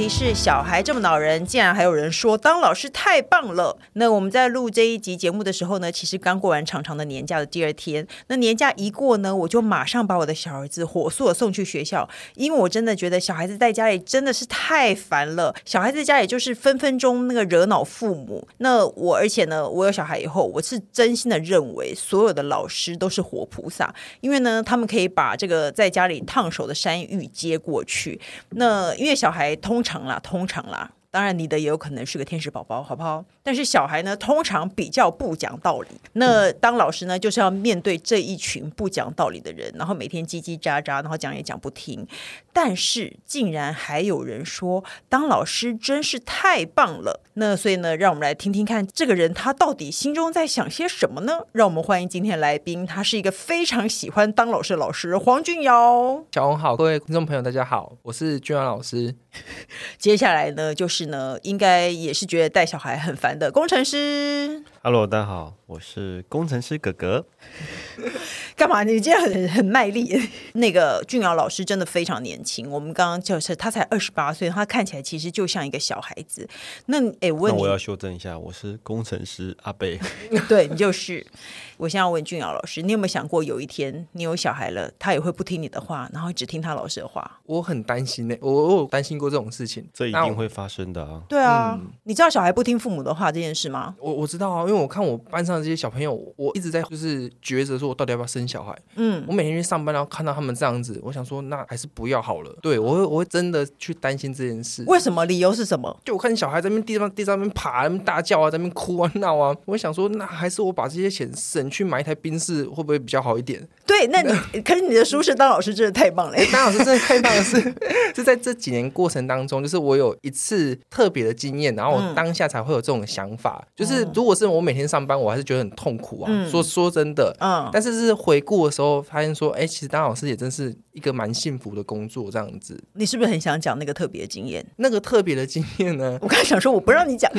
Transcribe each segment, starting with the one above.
题是小孩这么恼人，竟然还有人说当老师太棒了。那我们在录这一集节目的时候呢，其实刚过完长长的年假的第二天。那年假一过呢，我就马上把我的小儿子火速的送去学校，因为我真的觉得小孩子在家里真的是太烦了。小孩子在家里就是分分钟那个惹恼父母。那我而且呢，我有小孩以后，我是真心的认为所有的老师都是活菩萨，因为呢，他们可以把这个在家里烫手的山芋接过去。那因为小孩通。常常啦，通常啦。当然，你的也有可能是个天使宝宝，好不好？但是小孩呢，通常比较不讲道理。那当老师呢，就是要面对这一群不讲道理的人，然后每天叽叽喳喳，然后讲也讲不听。但是，竟然还有人说，当老师真是太棒了。那所以呢，让我们来听听看，这个人他到底心中在想些什么呢？让我们欢迎今天来宾，他是一个非常喜欢当老师的老师黄俊尧。小红好，各位听众朋友，大家好，我是俊尧老师。接下来呢，就是呢，应该也是觉得带小孩很烦的工程师。Hello，大家好，我是工程师哥哥。干嘛？你今天很很卖力。那个俊尧老师真的非常年轻，我们刚刚就是他才二十八岁，他看起来其实就像一个小孩子。那哎，问你，那我要修正一下，我是工程师阿贝。对，你就是。我现在要问俊尧老师，你有没有想过有一天你有小孩了，他也会不听你的话，然后只听他老师的话？我很担心呢、欸，我我有担心过这种事情，这一定会发生的啊。对啊，嗯、你知道小孩不听父母的话这件事吗？我我知道啊，因为我看我班上的这些小朋友，我一直在就是抉择说，我到底要不要生小孩？嗯，我每天去上班，然后看到他们这样子，我想说，那还是不要好了。对我会我会真的去担心这件事。为什么？理由是什么？就我看小孩在那边地上地上面爬，那边大叫啊，在那边哭啊闹啊，我想说，那还是我把这些钱省去买一台宾士。会不会比较好一点？对，那你 可是你的舒适当老师真的太棒了。当老师真的太棒了，是 是在这几年过程当中，就是我有一次特别的经验，然后我当下才会有这种想法。嗯、就是如果是我每天上班，我还是觉得很痛苦啊。嗯、说说真的，嗯，但是是回顾的时候发现说，哎，其实当老师也真是一个蛮幸福的工作，这样子。你是不是很想讲那个特别的经验？那个特别的经验呢？我刚才想说，我不让你讲，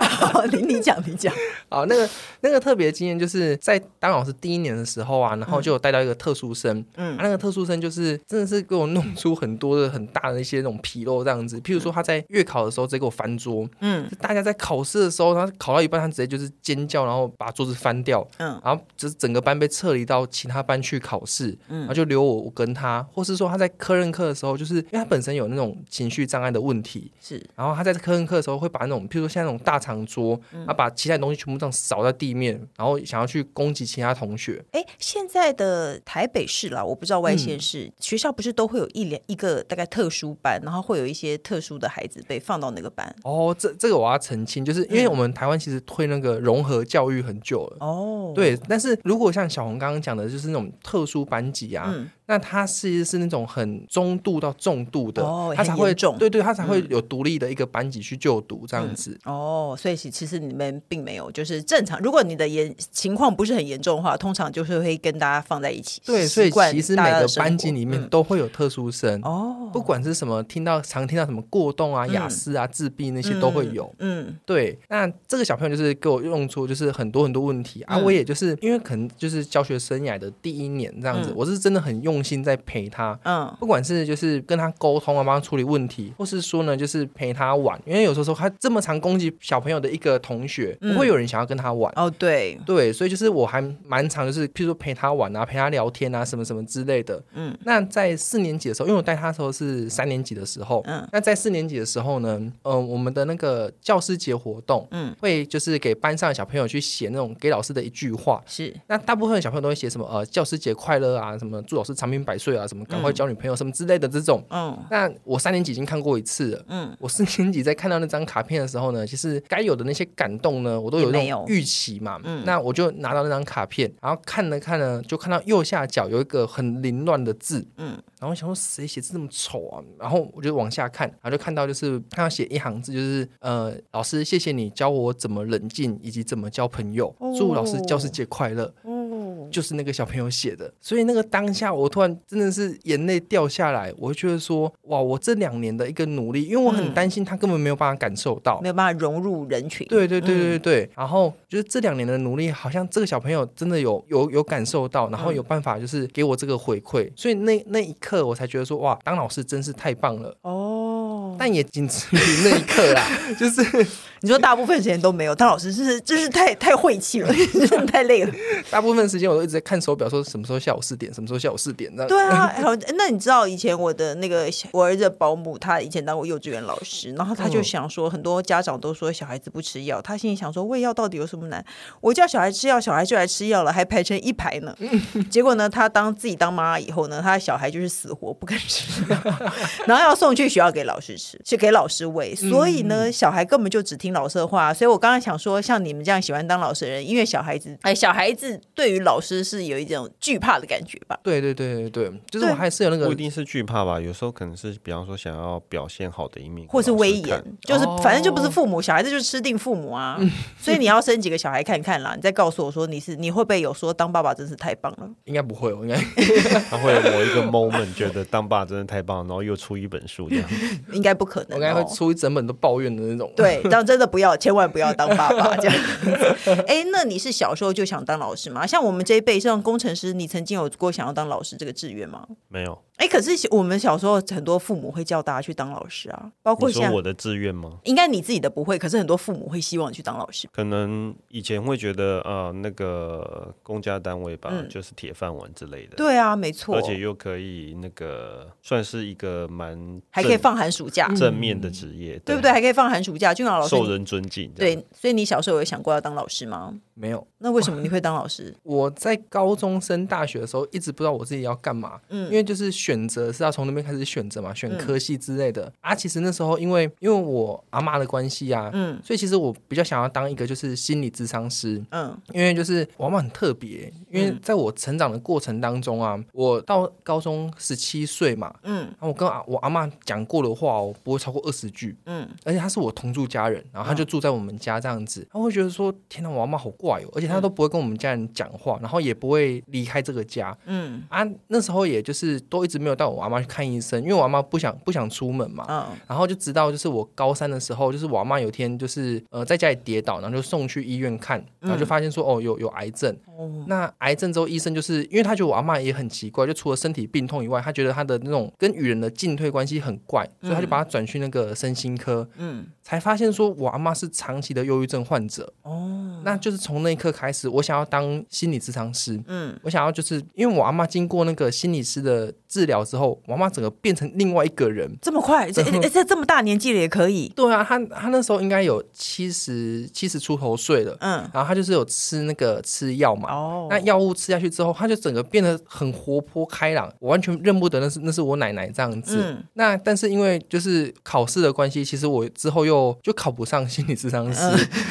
好，你你讲，你讲。好，那个那个特别的经验，就是在当老师第一年的时候啊，然后就有带到一个特殊生，嗯，啊、那个特殊生就是真的是给我弄出很多的很大的一些那种纰漏这样子。譬如说他在月考的时候直接给我翻桌，嗯，大家在考试的时候，他考到一半，他直接就是尖叫，然后把桌子翻掉，嗯，然后就是整个班被撤离到其他班去考试，嗯，然后就留我我跟他，或是说他在科任课的时候，就是因为他本身有那种情绪障碍的问题，是，然后他在科任课的时候会把那种譬如说像那种大长桌，他把其他东西全部这样扫在地面，然后想要去攻击其他同学。哎，现在的台北市啦，我不知道外县市、嗯、学校不是都会有一两一个大概特殊班，然后会有一些特殊的孩子被放到那个班。哦，这这个我要澄清，就是因为我们台湾其实推那个融合教育很久了。哦，对，但是如果像小红刚刚讲的，就是那种特殊班级啊。嗯那他是是那种很中度到重度的，哦、他才会重，对对，他才会有独立的一个班级去就读这样子。嗯、哦，所以其实你们并没有就是正常。如果你的严情况不是很严重的话，通常就是会跟大家放在一起。对，所以其实每个班级里面都会有特殊生哦，嗯、不管是什么，听到常听到什么过动啊、雅思啊、自闭那些都会有。嗯，嗯对。那这个小朋友就是给我用出就是很多很多问题、嗯、啊，我也就是因为可能就是教学生涯的第一年这样子，嗯、我是真的很用。用心在陪他，嗯，不管是就是跟他沟通啊，帮他处理问题，或是说呢，就是陪他玩。因为有时候说他这么常攻击小朋友的一个同学，嗯、不会有人想要跟他玩哦。对对，所以就是我还蛮常，就是譬如说陪他玩啊，陪他聊天啊，什么什么之类的。嗯，那在四年级的时候，因为我带他的时候是三年级的时候，嗯，那在四年级的时候呢，嗯、呃，我们的那个教师节活动，嗯，会就是给班上的小朋友去写那种给老师的一句话，是。那大部分的小朋友都会写什么呃，教师节快乐啊，什么祝老师长命百岁啊，什么赶快交女朋友什么之类的这种。嗯，那我三年级已经看过一次了。嗯，我四年级在看到那张卡片的时候呢，其实该有的那些感动呢，我都有那种预期嘛。嗯，那我就拿到那张卡片，然后看了看呢，就看到右下角有一个很凌乱的字。嗯，然后想说谁写字这么丑啊？然后我就往下看，然后就看到就是他要写一行字，就是呃，老师谢谢你教我怎么冷静以及怎么交朋友，祝老师教师节快乐。哦。就是那个小朋友写的。所以那个当下，我突然真的是眼泪掉下来，我会觉得说，哇，我这两年的一个努力，因为我很担心他根本没有办法感受到，没有办法融入人群。对对对对对。嗯、然后就是这两年的努力，好像这个小朋友真的有有有感受到，然后有办法就是给我这个回馈。所以那那一刻，我才觉得说，哇，当老师真是太棒了。哦。但也仅止于那一刻啦，就是你说大部分时间都没有当老师，就是真是太太晦气了，真的太累了。大部分时间我都一直在看手表，说什么时候下午四点，什么时候下午四点。对啊，好，那你知道以前我的那个我儿子的保姆，他以前当过幼稚园老师，然后他就想说，很多家长都说小孩子不吃药，他心里想说喂药到底有什么难？我叫小孩吃药，小孩就来吃药了，还排成一排呢。结果呢，他当自己当妈妈以后呢，他的小孩就是死活不肯吃，然后要送去学校给老师吃，去给老师喂。所以呢，小孩根本就只听老师的话。所以我刚刚想说，像你们这样喜欢当老师的人，因为小孩子，哎，小孩子对于老师是有一种惧怕的感觉吧？对对对对对，就是我还是有那个不一定是惧怕吧，有时候可能是比方说想要表现好的一面，或是威严，就是反正就不是父母，小孩子就是吃定父母啊。所以你要生几个小孩看看啦，你再告诉我说你是你会不会有说当爸爸真是太棒了？应该不会，我应该他会有某一个 moment 觉得当爸真的太棒，然后又出一本书这样，应该不可能，我应该会出一整本都抱怨的那种。对，这样真的不要，千万不要当爸爸 这样。哎，那你是小时候就想当老师吗？像我们这一辈，像工程师，你曾经有过想要当老师这个志愿吗？没有。哎，可是我们小时候很多父母会叫大家去当老师啊，包括像我的志愿吗？应该你自己的不会，可是很多父母会希望你去当老师。可能以前会觉得呃，那个公家单位吧，嗯、就是铁饭碗之类的。对啊，没错。而且又可以那个算是一个蛮还可以放寒暑假正面的职业，嗯、对不对？还可以放寒暑假，俊老师受人尊敬。对，所以你小时候有想过要当老师吗？没有。那为什么你会当老师？我在高中升大学的时候，一直不知道我自己要干嘛。嗯，因为就是选择是要从那边开始选择嘛，选科系之类的。嗯、啊，其实那时候因为因为我阿妈的关系啊，嗯，所以其实我比较想要当一个就是心理咨商师。嗯，因为就是我阿妈很特别，因为在我成长的过程当中啊，我到高中十七岁嘛，嗯，然后我跟我阿妈讲过的话，我不会超过二十句。嗯，而且她是我同住家人，然后她就住在我们家这样子，他会觉得说：天哪，我阿妈好怪哦，而且。她都不会跟我们家人讲话，然后也不会离开这个家。嗯啊，那时候也就是都一直没有带我阿妈去看医生，因为我阿妈不想不想出门嘛。嗯，然后就直到就是我高三的时候，就是我阿妈有天就是呃在家里跌倒，然后就送去医院看，然后就发现说哦有有癌症。哦、那癌症之后医生就是因为他觉得我阿妈也很奇怪，就除了身体病痛以外，他觉得他的那种跟与人的进退关系很怪，所以他就把他转去那个身心科。嗯，才发现说我阿妈是长期的忧郁症患者。哦，那就是从那一刻。开始，我想要当心理咨商师。嗯，我想要就是因为我阿妈经过那个心理师的治疗之后，妈妈整个变成另外一个人。这么快？这 这这么大年纪了也可以？对啊，他他那时候应该有七十七十出头岁了。嗯，然后他就是有吃那个吃药嘛。哦，那药物吃下去之后，他就整个变得很活泼开朗，我完全认不得那是那是我奶奶这样子。嗯，那但是因为就是考试的关系，其实我之后又就考不上心理咨商师，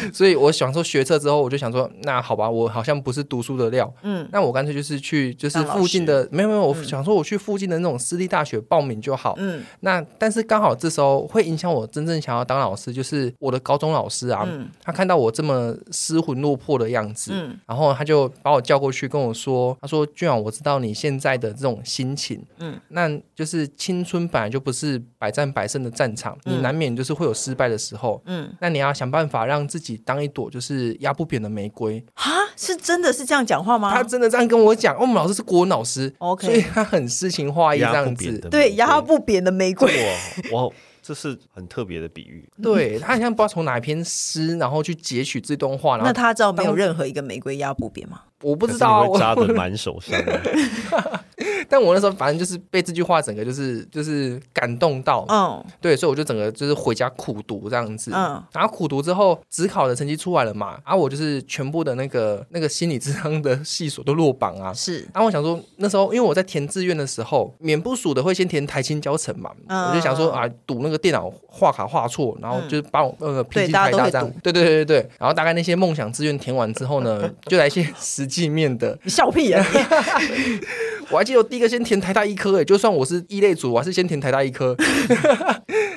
嗯、所以我想说学测之后，我就想说。那好吧，我好像不是读书的料，嗯，那我干脆就是去，就是附近的，没有没有，我想说我去附近的那种私立大学报名就好，嗯，那但是刚好这时候会影响我真正想要当老师，就是我的高中老师啊，嗯，他看到我这么失魂落魄的样子，嗯，然后他就把我叫过去跟我说，他说俊朗，我知道你现在的这种心情，嗯，那就是青春本来就不是百战百胜的战场，你难免就是会有失败的时候，嗯，那你要想办法让自己当一朵就是压不扁的玫瑰。哈，是真的是这样讲话吗？他真的这样跟我讲。我们老师是国文老师，OK，所以他很诗情画一这样子。对，压不扁的玫瑰。哇，哇，这是很特别的比喻。对，他好像不知道从哪一篇诗，然后去截取这段话。然后那他知道没有任何一个玫瑰压不扁吗？我不知道，会扎的满手伤。但我那时候反正就是被这句话整个就是就是感动到，嗯，对，所以我就整个就是回家苦读这样子，嗯，然后苦读之后，职考的成绩出来了嘛，然后我就是全部的那个那个心理智商的系所都落榜啊，是，然后我想说那时候因为我在填志愿的时候，免不署的会先填台清交成嘛，嗯、我就想说啊，读那个电脑画卡画错，然后就是把我那个脾气太大这样，对对对对对，然后大概那些梦想志愿填完之后呢，就来一些实际面的，你笑屁啊！我还记得我第一个先填台大医科，哎，就算我是一类组，我还是先填台大医科。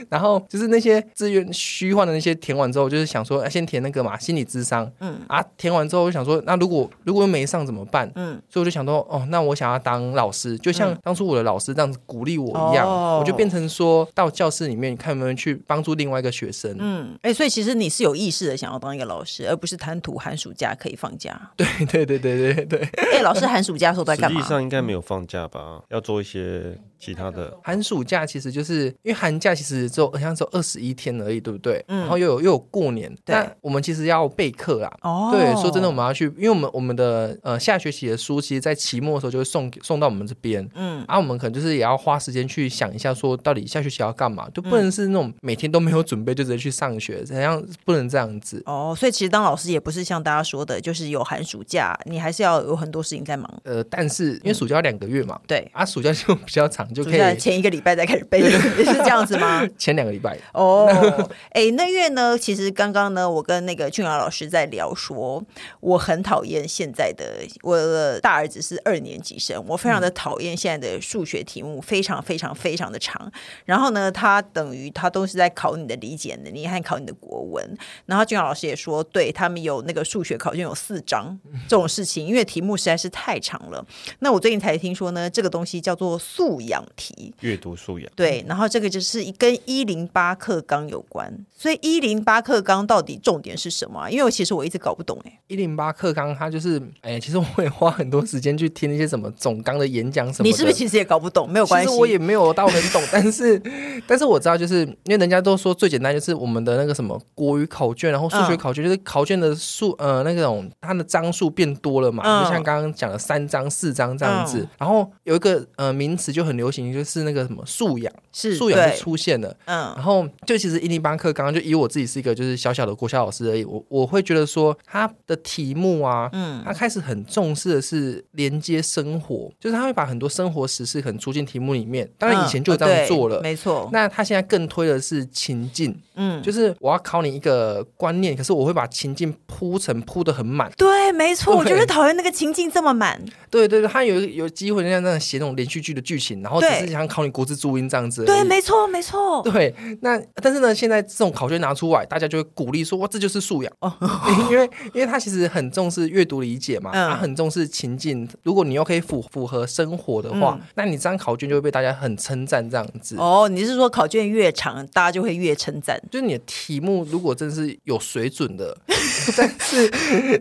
然后就是那些志愿虚幻的那些填完之后，就是想说，先填那个嘛，心理智商。嗯啊，填完之后我就想说，那如果如果没上怎么办？嗯，所以我就想说，哦，那我想要当老师，就像当初我的老师这样子鼓励我一样，嗯、我就变成说到教室里面看能不能去帮助另外一个学生。嗯，哎，所以其实你是有意识的想要当一个老师，而不是贪图寒暑假可以放假。对对对对对对。哎，老师寒暑假的时候在干嘛？实际上应该没有放假吧？要做一些。其他的寒暑假其实就是因为寒假其实只有好像只有二十一天而已，对不对？嗯。然后又有又有过年，对。那我们其实要备课啦。哦。对，说真的，我们要去，因为我们我们的呃下学期的书，其实，在期末的时候就会送送到我们这边。嗯。啊、我们可能就是也要花时间去想一下，说到底下学期要干嘛，就不能是那种每天都没有准备就直接去上学，这样不能这样子。哦，所以其实当老师也不是像大家说的，就是有寒暑假，你还是要有很多事情在忙。呃，但是因为暑假两个月嘛，嗯、对。啊，暑假就比较长，就可以前一个。礼拜再开始背，是这样子吗？前两个礼拜哦，哎、欸，那月呢？其实刚刚呢，我跟那个俊尧老师在聊说，我很讨厌现在的我的大儿子是二年级生，我非常的讨厌现在的数学题目，非常非常非常的长。然后呢，他等于他都是在考你的理解能力和考你的国文。然后俊尧老师也说，对他们有那个数学考卷有四张这种事情，因为题目实在是太长了。那我最近才听说呢，这个东西叫做素养题。阅读素养对，然后这个就是跟一零八课纲有关，所以一零八课纲到底重点是什么？因为我其实我一直搞不懂哎。一零八课纲它就是哎，其实我也花很多时间去听那些什么总纲的演讲什么。你是不是其实也搞不懂？没有关系，我也没有到很懂，但是 但是我知道，就是因为人家都说最简单就是我们的那个什么国语考卷，然后数学考卷，就是考卷的数呃那种它的张数变多了嘛，嗯、就像刚刚讲的三张四张这样子。嗯、然后有一个呃名词就很流行，就是那个。什么素养是素养就出现了，嗯，然后就其实一零八课刚刚就以我自己是一个就是小小的国小老师而已，我我会觉得说他的题目啊，嗯，他开始很重视的是连接生活，就是他会把很多生活实事可能出进题目里面，当然以前就这样做了，没错。那他现在更推的是情境，嗯，就是我要考你一个观念，可是我会把情境铺成铺的很满，对，没错，我就是讨厌那个情境这么满，对对对，他有有机会那样那样写那种连续剧的剧情，然后只是想考你。国字注音这样子，对，没错，没错。对，那但是呢，现在这种考卷拿出来，大家就会鼓励说：“哇，这就是素养哦。”因为，因为他其实很重视阅读理解嘛，他很重视情境。如果你又可以符符合生活的话，那你这张考卷就会被大家很称赞这样子。哦，你是说考卷越长，大家就会越称赞？就是你的题目如果真是有水准的，但是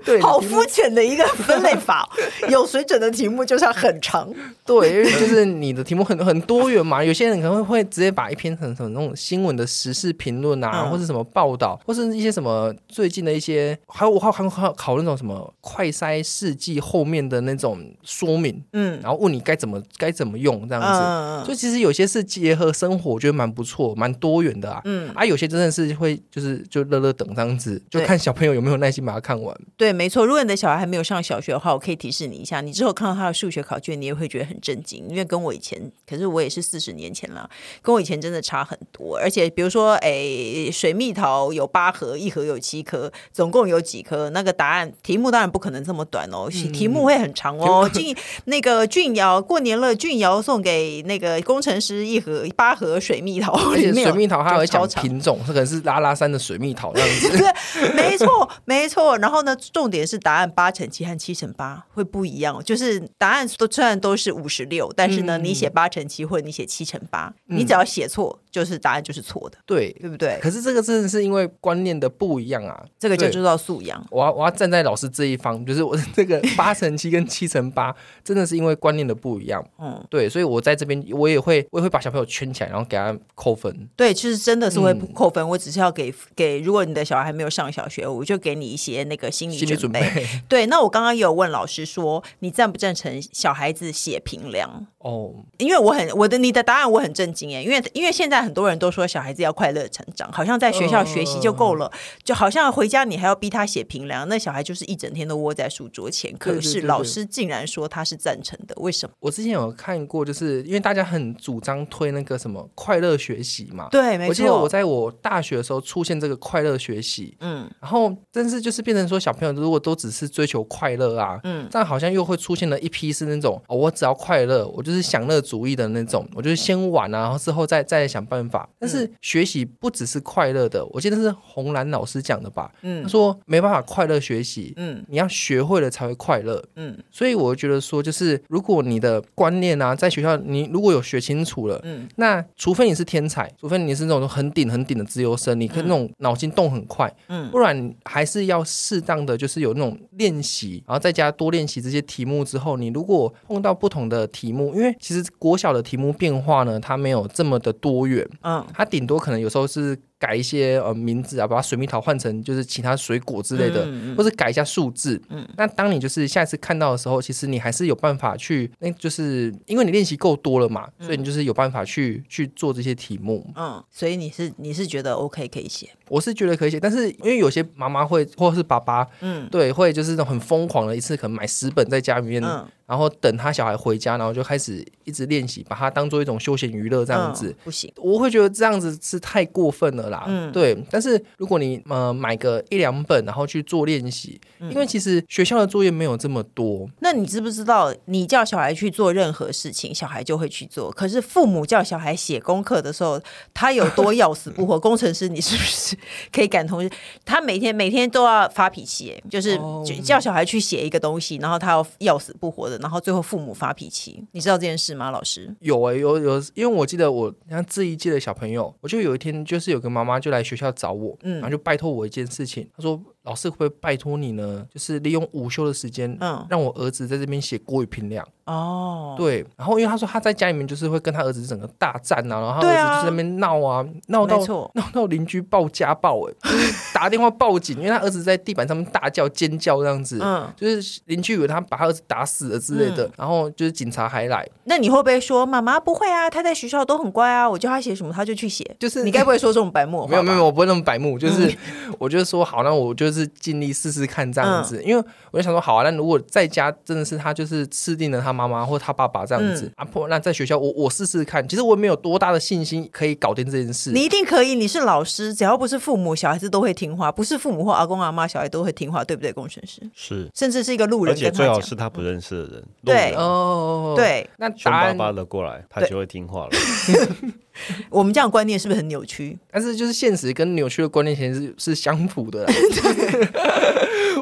对，好肤浅的一个分类法。有水准的题目就是要很长，对，因为就是你的题目很很多元。嘛，有些人可能会会直接把一篇很什么那种新闻的时事评论啊，嗯、或者什么报道，或是一些什么最近的一些，还有我还还考考那种什么快筛试剂后面的那种说明，嗯，然后问你该怎么该怎么用这样子，嗯、所以其实有些是结合生活，我觉得蛮不错，蛮多元的啊，嗯，啊，有些真的是会就是就乐乐等这样子，就看小朋友有没有耐心把它看完。对，没错，如果你的小孩还没有上小学的话，我可以提示你一下，你之后看到他的数学考卷，你也会觉得很震惊，因为跟我以前，可是我也是四。十年前了，跟我以前真的差很多。而且比如说，哎，水蜜桃有八盒，一盒有七颗，总共有几颗？那个答案题目当然不可能这么短哦，嗯、题目会很长哦。俊那个俊瑶过年了，俊瑶送给那个工程师一盒八盒水蜜桃，而且 水蜜桃还会讲品种，这可能是拉拉山的水蜜桃这样子。对，没错，没错。然后呢，重点是答案八乘七和七乘八会不一样，就是答案都虽然都是五十六，但是呢，嗯、你写八乘七或者你写。七乘八，你只要写错，就是答案就是错的，对对不对？可是这个真的是因为观念的不一样啊，这个就叫做素养。我要我要站在老师这一方，就是我这个 八乘七跟七乘八，真的是因为观念的不一样。嗯，对，所以我在这边我也会我也会把小朋友圈起来，然后给他扣分。对，其实真的是会扣分。我只是要给给，如果你的小孩还没有上小学，我就给你一些那个心理准备。对，那我刚刚也有问老师说，你赞不赞成小孩子写评量？哦，因为我很我的你的。答案我很震惊耶，因为因为现在在很多人都说小孩子要快乐成长，好像在学校学习就够了，就好像回家你还要逼他写评量，那小孩就是一整天都窝在书桌前。可是老师竟然说他是赞成的，为什么？我之前有看过，就是因为大家很主张推那个什么快乐学习嘛。对，没错。我记得我在我大学的时候出现这个快乐学习，嗯，然后但是就是变成说小朋友如果都只是追求快乐啊，嗯，但好像又会出现了一批是那种哦，我只要快乐，我就是享乐主义的那种，我就是先玩啊，然后之后再再想办法。但是学习不只是快乐的，我记得是红蓝老师讲的吧？嗯，他说没办法快乐学习，嗯，你要学会了才会快乐，嗯，所以我觉得说就是如果你的观念啊，在学校你如果有学清楚了，嗯，那除非你是天才，除非你是那种很顶很顶的资优生，你可以那种脑筋动很快，嗯，不然还是要适当的就是有那种练习，然后在家多练习这些题目之后，你如果碰到不同的题目，因为其实国小的题目变化呢，它没有这么的多元，嗯，他顶多可能有时候是。改一些呃名字啊，把水蜜桃换成就是其他水果之类的，嗯嗯、或是改一下数字。嗯，那当你就是下一次看到的时候，其实你还是有办法去，那就是因为你练习够多了嘛，所以你就是有办法去去做这些题目。嗯，所以你是你是觉得 OK 可以写？我是觉得可以写，但是因为有些妈妈会或者是爸爸，嗯，对，会就是那种很疯狂的一次可能买十本在家里面。嗯然后等他小孩回家，然后就开始一直练习，把它当做一种休闲娱乐这样子。嗯、不行，我会觉得这样子是太过分了啦。嗯，对。但是如果你呃买个一两本，然后去做练习，嗯、因为其实学校的作业没有这么多。那你知不知道，你叫小孩去做任何事情，小孩就会去做。可是父母叫小孩写功课的时候，他有多要死不活？工程师，你是不是 可以感同？他每天每天都要发脾气，就是叫小孩去写一个东西，然后他要要死不活的。然后最后父母发脾气，你知道这件事吗？老师有哎、欸，有有，因为我记得我像这一届的小朋友，我就有一天就是有个妈妈妈就来学校找我，嗯，然后就拜托我一件事情，她说。老师会不会拜托你呢？就是利用午休的时间，嗯，让我儿子在这边写国语评量。哦，对。然后因为他说他在家里面就是会跟他儿子整个大战啊，然后他儿子就在那边闹啊，闹到闹到邻居报家暴，哎，打电话报警，因为他儿子在地板上面大叫尖叫这样子，嗯，就是邻居以为他把他儿子打死了之类的，然后就是警察还来。那你会不会说妈妈不会啊？他在学校都很乖啊，我叫他写什么他就去写。就是你该不会说这种白目？没有没有，我不会那么白目，就是我就说好，那我就是。是尽力试试看这样子，嗯、因为我就想说，好啊，那如果在家真的是他就是吃定了他妈妈或他爸爸这样子，啊不，那在学校我我试试看，其实我也没有多大的信心可以搞定这件事。你一定可以，你是老师，只要不是父母，小孩子都会听话；不是父母或阿公阿妈，小孩都会听话，对不对？工程师？是，甚至是一个路人，而且最好是他不认识的人。对哦，对，那凶巴巴的过来，他就会听话了。我们这样观念是不是很扭曲？但是就是现实跟扭曲的观念其实是 是相符的。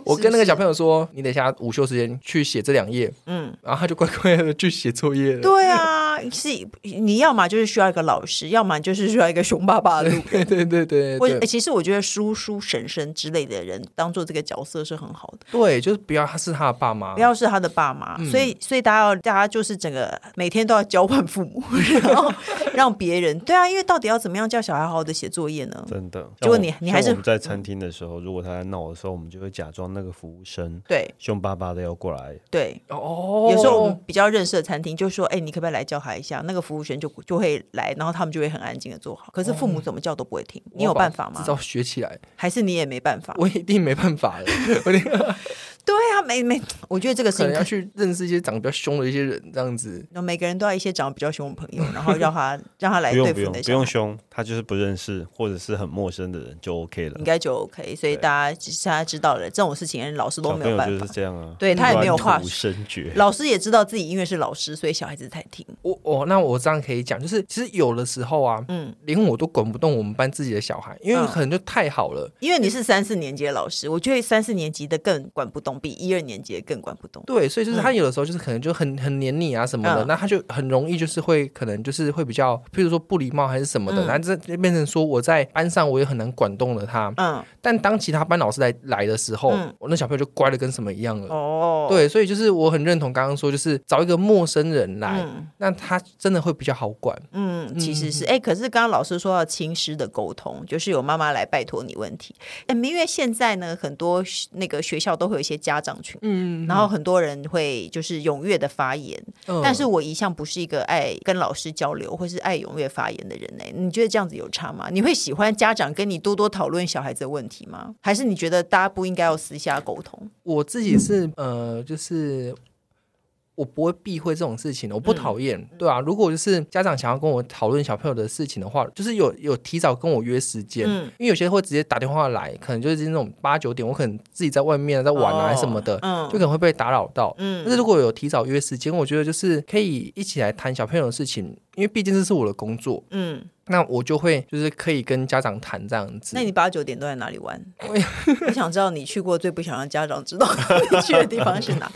我跟那个小朋友说，你等一下午休时间去写这两页，嗯，然后他就乖乖的去写作业了。对啊，是你要么就是需要一个老师，要么就是需要一个熊爸爸的路人。对对对对，我其实我觉得叔叔婶婶之类的人当做这个角色是很好的。对，就是不要他是他的爸妈，不要是他的爸妈。嗯、所以所以大家要大家就是整个每天都要交换父母，然后让别人对啊，因为到底要怎么样叫小孩好好的写作业呢？真的，如果你你还是我们在餐厅的时候，如果他在闹的时候，我们就会假装那个服务生，对，凶巴巴的要过来，对，哦，有时候我们比较认识的餐厅，就说，哎，你可不可以来叫他一下？那个服务生就就会来，然后他们就会很安静的做好。可是父母怎么叫都不会听，你有办法吗？至少学起来，还是你也没办法？我一定没办法了。对啊，没没，我觉得这个是可能要去认识一些长得比较凶的一些人，这样子。那每个人都要一些长得比较凶的朋友，然后让他让他来对付不用不用凶，他就是不认识或者是很陌生的人就 OK 了，应该就 OK。所以大家大家知道了这种事情，老师都没有办法。就是这样啊，对他也没有话。绝老师也知道自己因为是老师，所以小孩子才听。我我那我这样可以讲，就是其实有的时候啊，嗯，连我都管不动我们班自己的小孩，因为可能就太好了。因为你是三四年级的老师，我觉得三四年级的更管不动，比一二年级。更管不动，对，所以就是他有的时候就是可能就很很黏你啊什么的，嗯、那他就很容易就是会可能就是会比较，譬如说不礼貌还是什么的，那、嗯、这变成说我在班上我也很难管动了他，嗯，但当其他班老师来来的时候，嗯、我那小朋友就乖的跟什么一样了，哦，对，所以就是我很认同刚刚说，就是找一个陌生人来，嗯、那他真的会比较好管，嗯，其实是，哎、欸，可是刚刚老师说到亲师的沟通，就是有妈妈来拜托你问题，哎，因为现在呢很多那个学校都会有一些家长群，嗯，然后很多人会就是踊跃的发言，嗯，但是我一向不是一个爱跟老师交流或是爱踊跃发言的人呢。你觉得这样子有差吗？你会喜欢家长跟你多多讨论小孩子的问题吗？还是你觉得大家不应该要私下沟通？我自己是呃，就是。我不会避讳这种事情的，我不讨厌，嗯、对啊，如果就是家长想要跟我讨论小朋友的事情的话，就是有有提早跟我约时间，嗯、因为有些会直接打电话来，可能就是那种八九点，我可能自己在外面在玩啊什么的，哦、就可能会被打扰到。嗯，但是如果有提早约时间，我觉得就是可以一起来谈小朋友的事情，因为毕竟这是我的工作。嗯，那我就会就是可以跟家长谈这样子。那你八九点都在哪里玩？我想知道你去过最不想让家长知道 你去的地方是哪。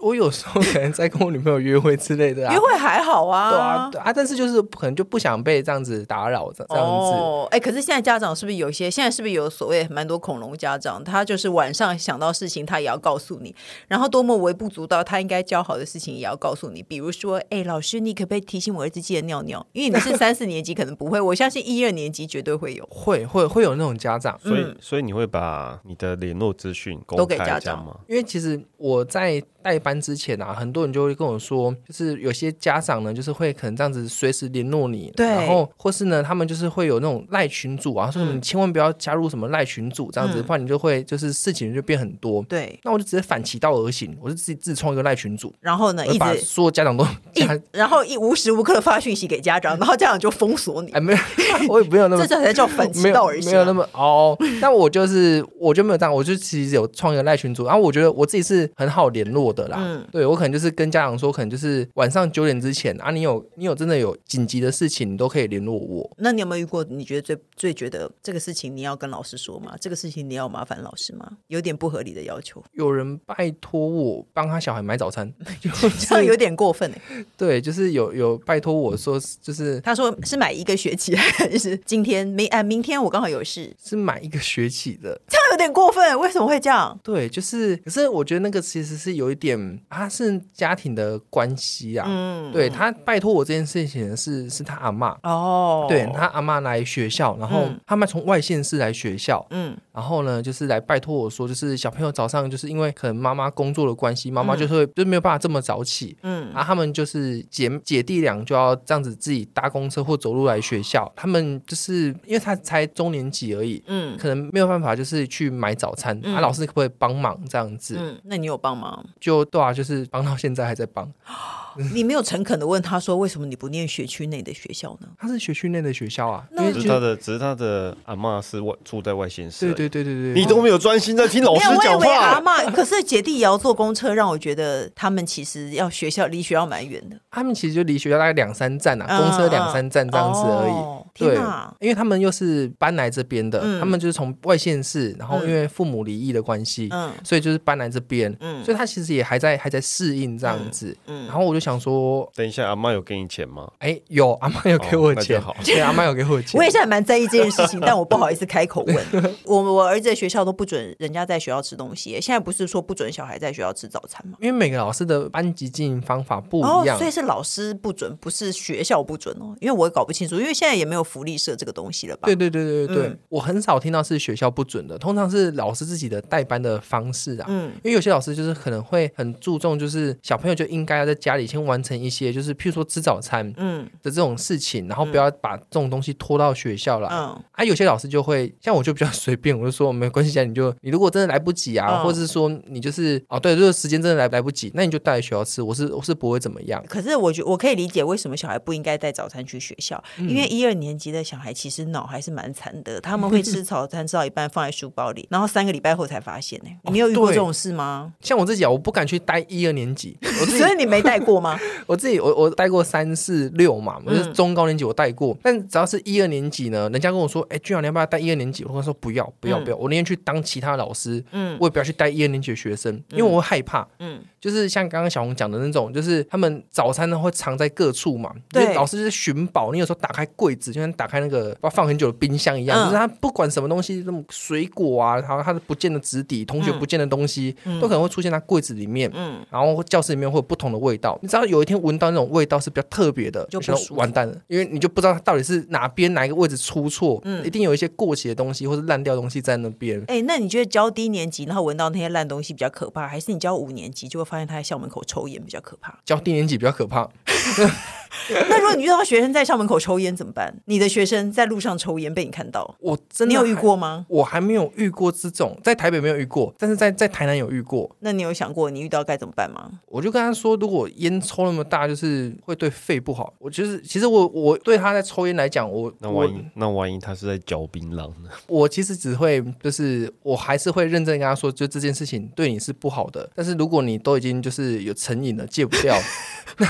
我有时候可能在跟我女朋友约会之类的啊，约会还好啊，对啊，对啊，但是就是可能就不想被这样子打扰，这样子。哦，哎，可是现在家长是不是有些？现在是不是有所谓蛮多恐龙家长？他就是晚上想到事情，他也要告诉你，然后多么微不足道，他应该教好的事情也要告诉你。比如说，哎，老师，你可不可以提醒我儿子记得尿尿？因为你是 三四年级，可能不会，我相信一二年级绝对会有，会会会有那种家长。所以，所以你会把你的联络资讯都给家长吗？因为其实我在。代班之前啊，很多人就会跟我说，就是有些家长呢，就是会可能这样子随时联络你，对，然后或是呢，他们就是会有那种赖群组啊，说什么你千万不要加入什么赖群组这样子，不然你就会就是事情就变很多。对，那我就直接反其道而行，我就自己自创一个赖群组，然后呢，一把所有家长都加，然后一无时无刻的发讯息给家长，然后家长就封锁你。哎，没有，我也没有那么，这才叫反其道而行，没有那么哦。但我就是我就没有这样，我就其实有创一个赖群组，然后我觉得我自己是很好联络的啦。嗯，对。我可能就是跟家长说，可能就是晚上九点之前啊，你有你有真的有紧急的事情，你都可以联络我。那你有没有遇过你觉得最最觉得这个事情你要跟老师说吗？这个事情你要麻烦老师吗？有点不合理的要求。有人拜托我帮他小孩买早餐，就是、这样有点过分哎。对，就是有有拜托我说，就是他说是买一个学期还是今天明哎明天我刚好有事，是买一个学期的，这样有点过分，为什么会这样？对，就是可是我觉得那个其实是有一点啊。是家庭的关系啊，嗯，对，他拜托我这件事情是是他阿妈哦，对，他阿妈来学校，然后他们从外县市来学校，嗯，然后呢就是来拜托我说，就是小朋友早上就是因为可能妈妈工作的关系，妈妈就会就没有办法这么早起，嗯，然后他们就是姐姐弟俩就要这样子自己搭公车或走路来学校，他们就是因为他才中年级而已，嗯，可能没有办法就是去买早餐，啊，老师可不可以帮忙这样子？嗯，那你有帮忙？就对啊，就是。帮到现在还在帮，你没有诚恳的问他说，为什么你不念学区内的学校呢？他是学区内的学校啊，因为只是他的只是他的阿妈是外住在外县市，对对对对对，你都没有专心在听老师讲话。阿妈，可是姐弟也要坐公车，让我觉得他们其实要学校离学校蛮远的。他们其实就离学校大概两三站啊，公车两三站这样子而已。对，因为他们又是搬来这边的，他们就是从外县市，然后因为父母离异的关系，所以就是搬来这边，所以他其实也还在还在适应这样子，嗯，然后我就想说，等一下阿妈有给你钱吗？哎，有，阿妈有给我钱，好对，阿妈有给我钱。我也是还蛮在意这件事情，但我不好意思开口问。我我儿子在学校都不准人家在学校吃东西，现在不是说不准小孩在学校吃早餐吗？因为每个老师的班级经营方法不一样，所以是老师不准，不是学校不准哦。因为我也搞不清楚，因为现在也没有福利社这个东西了吧？对对对对对对，我很少听到是学校不准的，通常是老师自己的代班的方式啊。嗯，因为有些老师就是可能会很注重，就是。小朋友就应该要在家里先完成一些，就是譬如说吃早餐，嗯的这种事情，嗯、然后不要把这种东西拖到学校了。嗯，啊，有些老师就会像我就比较随便，我就说没关系，家你就你如果真的来不及啊，嗯、或者是说你就是哦对，就是时间真的来来不及，那你就带来学校吃，我是我是不会怎么样。可是我觉我可以理解为什么小孩不应该带早餐去学校，嗯、因为一二年级的小孩其实脑还是蛮残的，他们会吃 早餐吃到一半放在书包里，然后三个礼拜后才发现呢、欸。你有遇过这种事吗？像我自己啊，我不敢去带一二年级。所以你没带过吗？我自己我我带过三四六嘛，我是中高年级我带过，嗯、但只要是一二年级呢，人家跟我说，哎、欸，俊阳你要不要带一二年级？我跟他说不要不要不要，嗯、我宁愿去当其他老师，嗯，我也不要去带一二年级的学生，因为我会害怕，嗯，就是像刚刚小红讲的那种，就是他们早餐呢会藏在各处嘛，对，老师就是寻宝，你有时候打开柜子，就像打开那个要放很久的冰箱一样，嗯、就是他不管什么东西，那么水果啊，然后他的不见的纸底、同学不见的东西，嗯、都可能会出现在柜子里面。嗯，然后教室里面会有不同的味道。你知道有一天闻到那种味道是比较特别的，就完蛋了，因为你就不知道它到底是哪边哪一个位置出错。嗯，一定有一些过期的东西或者烂掉的东西在那边。哎、欸，那你觉得教低年级然后闻到那些烂东西比较可怕，还是你教五年级就会发现他在校门口抽烟比较可怕？教低年级比较可怕。那如果你遇到学生在校门口抽烟怎么办？你的学生在路上抽烟被你看到，我真的你有遇过吗？我还没有遇过这种，在台北没有遇过，但是在在台南有遇过。那你有想过你遇到该怎么办吗？我就跟他说，如果烟抽那么大，就是会对肺不好。我就是，其实我我对他在抽烟来讲，我那万一那万一他是在嚼槟榔呢？我其实只会就是我还是会认真跟他说，就这件事情对你是不好的。但是如果你都已经就是有成瘾了，戒不掉，那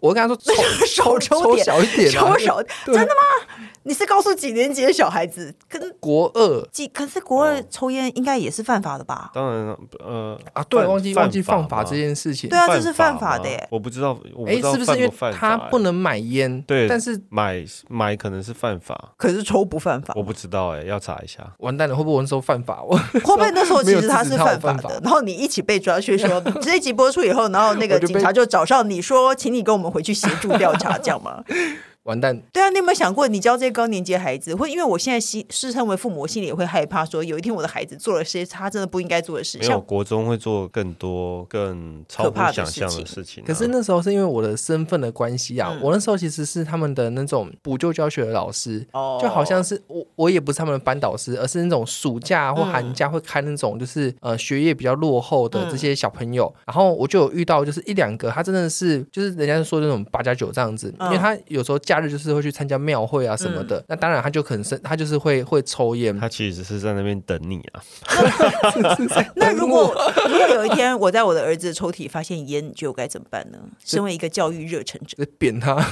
我跟他说 抽抽。抽小一点，抽手，真的吗？你是告诉几年级的小孩子？跟国二几？可是国二抽烟应该也是犯法的吧？当然了，呃啊，对，忘记忘记犯法这件事情。对啊，这是犯法的耶。我不知道，哎，是不是因为他不能买烟？对，但是买买可能是犯法，可是抽不犯法？我不知道，哎，要查一下。完蛋了，会不会那时候犯法？我会不会那时候其实他是犯法的？然后你一起被抓去说，这一集播出以后，然后那个警察就找上你说，请你跟我们回去协助调查，这样吗？完蛋！对啊，你有没有想过，你教这些高年级的孩子，会因为我现在心，是身为父母，我心里也会害怕，说有一天我的孩子做了些他真的不应该做的事。没有，国中会做更多更超乎想象的事情。可是那时候是因为我的身份的关系啊，嗯、我那时候其实是他们的那种补救教学的老师，哦、就好像是我我也不是他们的班导师，而是那种暑假或寒假会开那种就是呃学业比较落后的这些小朋友，嗯、然后我就有遇到就是一两个，他真的是就是人家说那种八加九这样子，嗯、因为他有时候假日就是会去参加。庙会啊什么的，嗯、那当然他就可能是他就是会会抽烟，他其实是在那边等你啊。那如果如果有一天我在我的儿子的抽屉发现烟，你觉得我该怎么办呢？身为一个教育热忱者，扁他。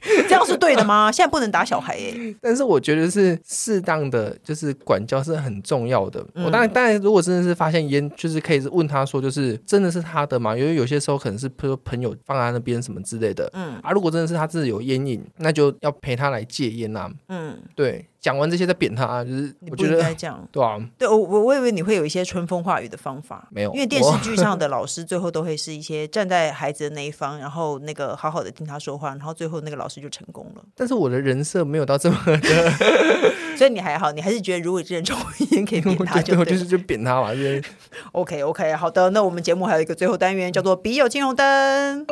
这样是对的吗？现在不能打小孩耶。但是我觉得是适当的，就是管教是很重要的。嗯、我当然当然，如果真的是发现烟，就是可以问他说，就是真的是他的吗？因为有些时候可能是朋朋友放在那边什么之类的。嗯啊，如果真的是他自己有烟瘾，那就要陪他来戒烟啊。嗯，对。讲完这些再扁他，就是我觉得应该这样，对啊，对我我我以为你会有一些春风化雨的方法，没有，因为电视剧上的老师最后都会是一些站在孩子的那一方，然后那个好好的听他说话，然后最后那个老师就成功了。但是我的人设没有到这么的，所以你还好，你还是觉得如果这人抽烟可以扁他 就，就就是就扁他嘛，是 OK OK 好的，那我们节目还有一个最后单元叫做笔友金红灯，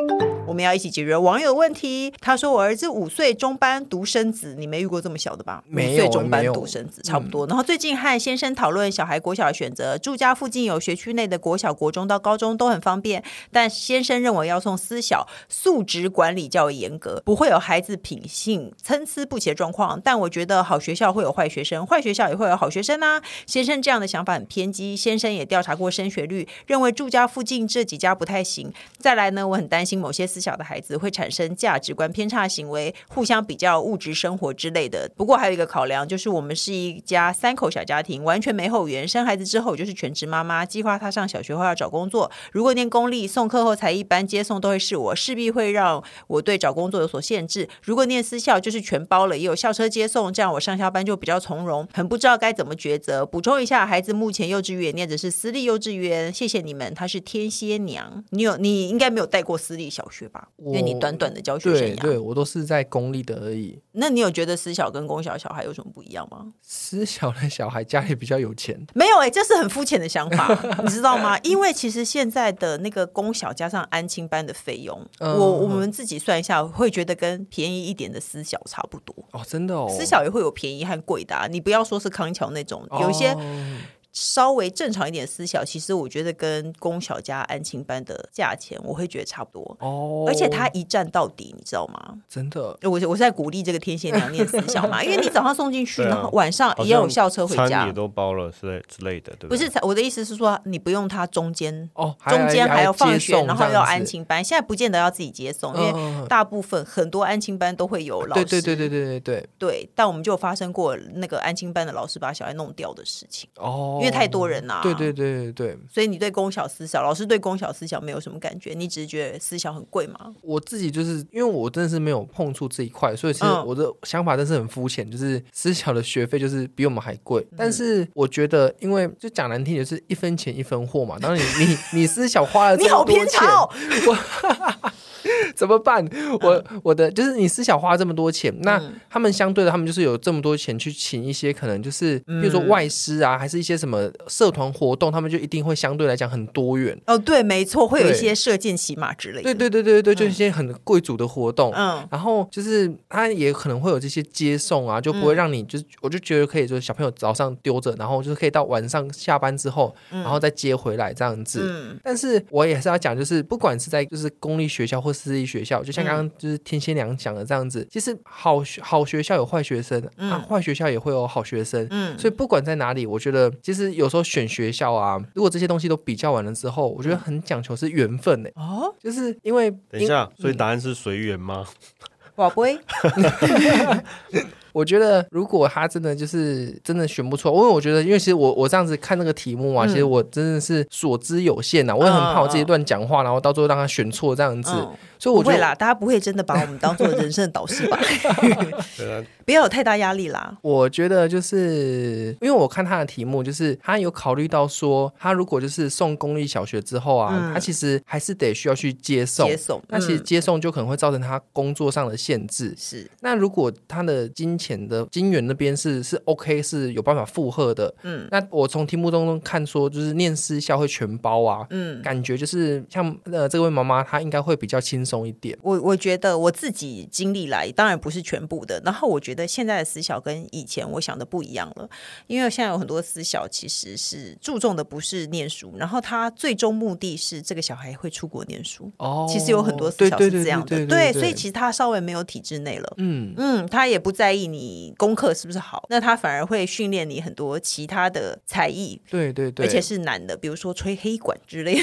我们要一起解决网友的问题。他说我儿子五岁中班独生子，你没遇过这么小的吧？没有，五岁中班独生子。差不多，然后最近和先生讨论小孩国小的选择，住家附近有学区内的国小、国中到高中都很方便，但先生认为要送私小，素质管理较为严格，不会有孩子品性参差不齐的状况。但我觉得好学校会有坏学生，坏学校也会有好学生啊。先生这样的想法很偏激，先生也调查过升学率，认为住家附近这几家不太行。再来呢，我很担心某些私小的孩子会产生价值观偏差行为，互相比较物质生活之类的。不过还有一个考量就是我们是。一家三口小家庭，完全没后援。生孩子之后就是全职妈妈，计划他上小学后要找工作。如果念公立，送课后才一班，接送都会是我，势必会让我对找工作有所限制。如果念私校，就是全包了，也有校车接送，这样我上下班就比较从容。很不知道该怎么抉择。补充一下，孩子目前幼稚园念的是私立幼稚园。谢谢你们，她是天蝎娘。你有你应该没有带过私立小学吧？因为你短短的教学生涯，对，对我都是在公立的而已。那你有觉得私小跟公小小孩有什么不一样吗？私小的小孩家里比较有钱，没有哎、欸，这是很肤浅的想法，你知道吗？因为其实现在的那个公小加上安亲班的费用，嗯、我我们自己算一下，会觉得跟便宜一点的私小差不多哦，真的哦，私小也会有便宜和贵的、啊，你不要说是康桥那种，有一些。哦稍微正常一点私小，其实我觉得跟公小加安亲班的价钱，我会觉得差不多哦。而且他一站到底，你知道吗？真的，我我是在鼓励这个天蝎娘念私小嘛，因为你早上送进去，然后晚上也有校车回家，也都包了之类之类的，对不对？不是，我的意思是说，你不用他中间哦，中间还要放学，然后要安亲班。现在不见得要自己接送，因为大部分很多安亲班都会有老师。对对对对对对对。对，但我们就发生过那个安亲班的老师把小孩弄掉的事情哦。为太多人啊。对对对对对。所以你对公小私小，老师对公小私小没有什么感觉，你只是觉得私小很贵吗？我自己就是因为我真的是没有碰触这一块，所以其实我的想法真是很肤浅，就是私小的学费就是比我们还贵。但是我觉得，因为就讲难听点，就是一分钱一分货嘛。当然你你你私小花了 你好偏差哦。我 怎么办？我我的就是你私小花这么多钱，那他们相对的，他们就是有这么多钱去请一些可能就是，比如说外师啊，还是一些什么社团活动，他们就一定会相对来讲很多元。哦，对，没错，会有一些射箭骑马之类的。对对对对对，就一些很贵族的活动。嗯，然后就是他也可能会有这些接送啊，就不会让你就是，我就觉得可以，就是小朋友早上丢着，然后就是可以到晚上下班之后，然后再接回来这样子。嗯，但是我也是要讲，就是不管是在就是公立学校或私立学校，就像刚刚就是天仙娘讲的这样子，嗯、其实好学好学校有坏学生，嗯、啊，坏学校也会有好学生，嗯，所以不管在哪里，我觉得其实有时候选学校啊，如果这些东西都比较完了之后，我觉得很讲求是缘分呢。哦，就是因为等一下，所以答案是随缘吗？宝贝。我觉得，如果他真的就是真的选不出来，因为我觉得，因为其实我我这样子看那个题目啊，嗯、其实我真的是所知有限呐，我也很怕我自己乱讲话，然后到最后让他选错这样子。嗯所以我觉得不会啦，大家不会真的把我们当做人生的导师吧？不要有太大压力啦。我觉得就是因为我看他的题目，就是他有考虑到说，他如果就是送公立小学之后啊，嗯、他其实还是得需要去接送。接送，那其实接送就可能会造成他工作上的限制。是、嗯，那如果他的金钱的金源那边是是 OK，是有办法负荷的。嗯，那我从题目当中看说，就是念私校会全包啊。嗯，感觉就是像呃这位妈妈，她应该会比较轻松一点，我我觉得我自己经历来，当然不是全部的。然后我觉得现在的私校跟以前我想的不一样了，因为现在有很多私校其实是注重的不是念书，然后他最终目的是这个小孩会出国念书。哦，其实有很多私校是这样的，对，所以其实他稍微没有体制内了。嗯嗯，他也不在意你功课是不是好，那他反而会训练你很多其他的才艺。对对对，而且是难的，比如说吹黑管之类的，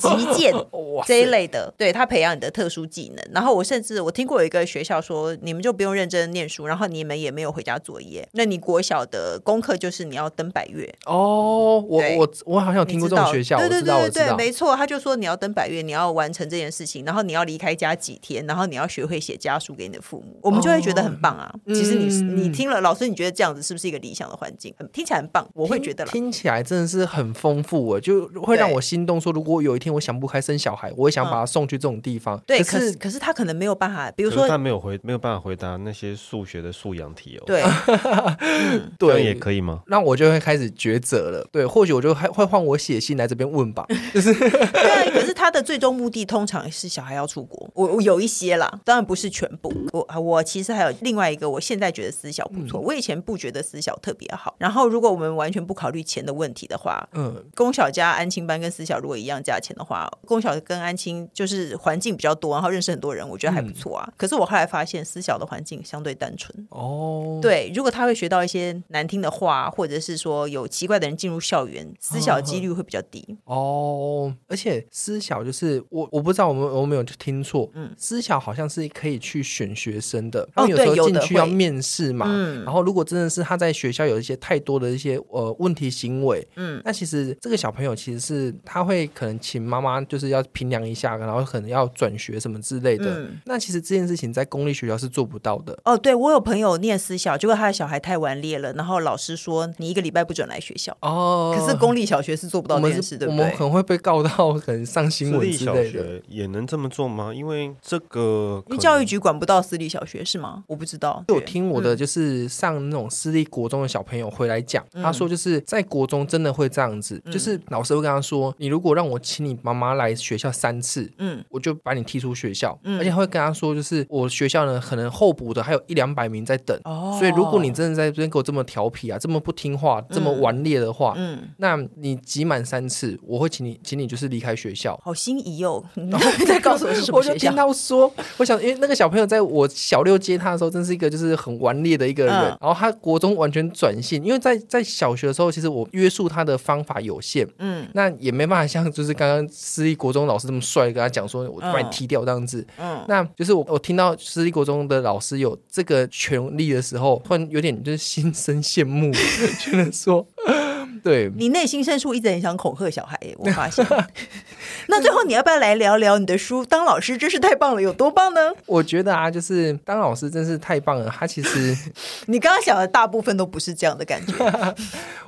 击剑 这一类的，对，他培养你。的特殊技能，然后我甚至我听过有一个学校说，你们就不用认真念书，然后你们也没有回家作业，那你国小的功课就是你要登百岳哦。我我我好像有听过这种学校，对对对对对，没错，他就说你要登百岳，你要完成这件事情，然后你要离开家几天，然后你要学会写家书给你的父母，我们就会觉得很棒啊。其实你你听了，老师你觉得这样子是不是一个理想的环境？听起来很棒，我会觉得听起来真的是很丰富啊，就会让我心动。说如果有一天我想不开生小孩，我也想把他送去这种地方。对，可是可是他可能没有办法，比如说他没有回没有办法回答那些数学的素养题哦。对，对，也可以吗？那我就会开始抉择了。对，或许我就还会换我写信来这边问吧。就是对，可是他的最终目的通常是小孩要出国。我我有一些啦，当然不是全部。我我其实还有另外一个，我现在觉得私小不错。我以前不觉得私小特别好。然后如果我们完全不考虑钱的问题的话，嗯，公小加安亲班跟私小如果一样价钱的话，公小跟安亲就是环境比较多，然后认识。很多人我觉得还不错啊，嗯、可是我后来发现私小的环境相对单纯哦。对，如果他会学到一些难听的话，或者是说有奇怪的人进入校园，私小的几率会比较低哦。而且私小就是我我不知道我们我没有听错，嗯，私小好像是可以去选学生的，然后有时候进去要面试嘛，嗯，然后如果真的是他在学校有一些太多的一些呃问题行为，嗯，那其实这个小朋友其实是他会可能请妈妈就是要评量一下，然后可能要转学什么之类的，嗯、那其实这件事情在公立学校是做不到的。哦，对，我有朋友念私小，结果他的小孩太顽劣了，然后老师说你一个礼拜不准来学校。哦，可是公立小学是做不到这件事的，对不对？我们可能会被告到可能上新闻之类的。私立小学也能这么做吗？因为这个，因为教育局管不到私立小学是吗？我不知道。有听我的就是上那种私立国中的小朋友回来讲，嗯、他说就是在国中真的会这样子，嗯、就是老师会跟他说，你如果让我请你妈妈来学校三次，嗯，我就把你踢出学校。而且会跟他说，就是我学校呢，可能候补的还有一两百名在等，哦、所以如果你真的在这边给我这么调皮啊，这么不听话，这么顽劣的话，嗯，那你挤满三次，我会请你，请你就是离开学校。好心仪哦，然后再告诉我是什么学校。我就听到说，我想，因为那个小朋友在我小六接他的时候，真是一个就是很顽劣的一个人，嗯、然后他国中完全转性，因为在在小学的时候，其实我约束他的方法有限，嗯，那也没办法像就是刚刚私立国中老师这么帅，跟他讲说，我把你踢掉这样子。嗯，那就是我我听到私立国中的老师有这个权利的时候，突然有点就是心生羡慕，觉得说。对，你内心深处一直很想恐吓小孩，我发现。那最后你要不要来聊聊你的书？当老师真是太棒了，有多棒呢？我觉得啊，就是当老师真是太棒了。他其实 你刚刚想的大部分都不是这样的感觉。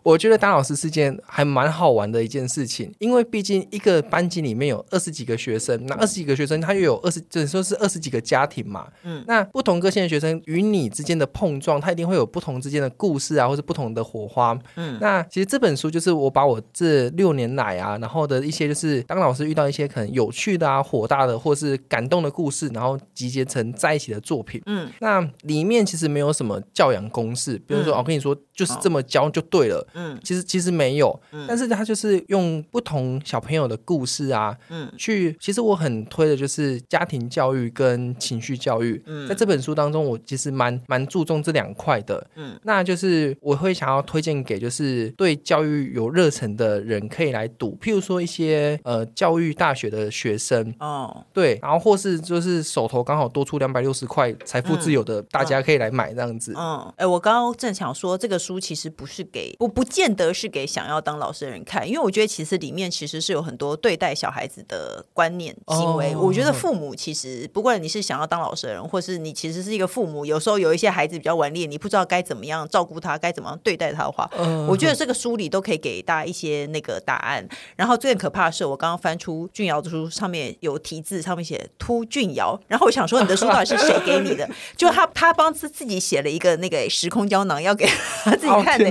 我觉得当老师是件还蛮好玩的一件事情，因为毕竟一个班级里面有二十几个学生，那二十几个学生他又有二十，就是说是二十几个家庭嘛。嗯，那不同个性的学生与你之间的碰撞，他一定会有不同之间的故事啊，或是不同的火花。嗯，那其实这本书就是我把我这六年来啊，然后的一些就是当老师遇到一些可能有趣的啊、火大的或是感动的故事，然后集结成在一起的作品。嗯，那里面其实没有什么教养公式，比如说我跟你说就是这么教就对了。嗯，其实其实没有，但是他就是用不同小朋友的故事啊，嗯，去其实我很推的就是家庭教育跟情绪教育。嗯，在这本书当中，我其实蛮蛮注重这两块的。嗯，那就是我会想要推荐给就是对教育有热忱的人可以来读，譬如说一些呃教育大学的学生。哦，对，然后或是就是手头刚好多出两百六十块财富自由的，大家可以来买这样子。嗯，哎，我刚刚正想说这个书其实不是给我不见得是给想要当老师的人看，因为我觉得其实里面其实是有很多对待小孩子的观念行为。我觉得父母其实不管你是想要当老师的人，或是你其实是一个父母，有时候有一些孩子比较顽劣，你不知道该怎么样照顾他，该怎么样对待他的话，我觉得这个书里都可以给大家一些那个答案。然后最可怕的是，我刚刚翻出俊尧的书，上面有题字，上面写“秃俊尧”，然后我想说，你的书到底是谁给你的？就他他帮自自己写了一个那个时空胶囊，要给他自己看的。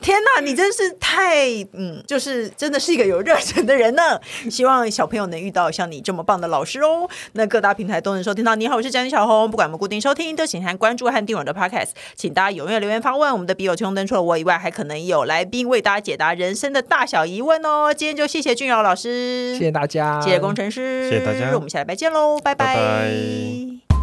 天哪，你真是太嗯，就是真的是一个有热忱的人呢。希望小朋友能遇到像你这么棒的老师哦。那各大平台都能收听到。你好，我是宅女小红。不管我们固定收听，都请先关注和订阅我的 Podcast。请大家踊跃留言发问。我们的笔友秋红灯除了我以外，还可能有来宾为为大家解答人生的大小疑问哦。今天就谢谢俊尧老师，谢谢大家，谢谢工程师，谢谢大家。我们下礼拜见喽，拜拜。拜拜。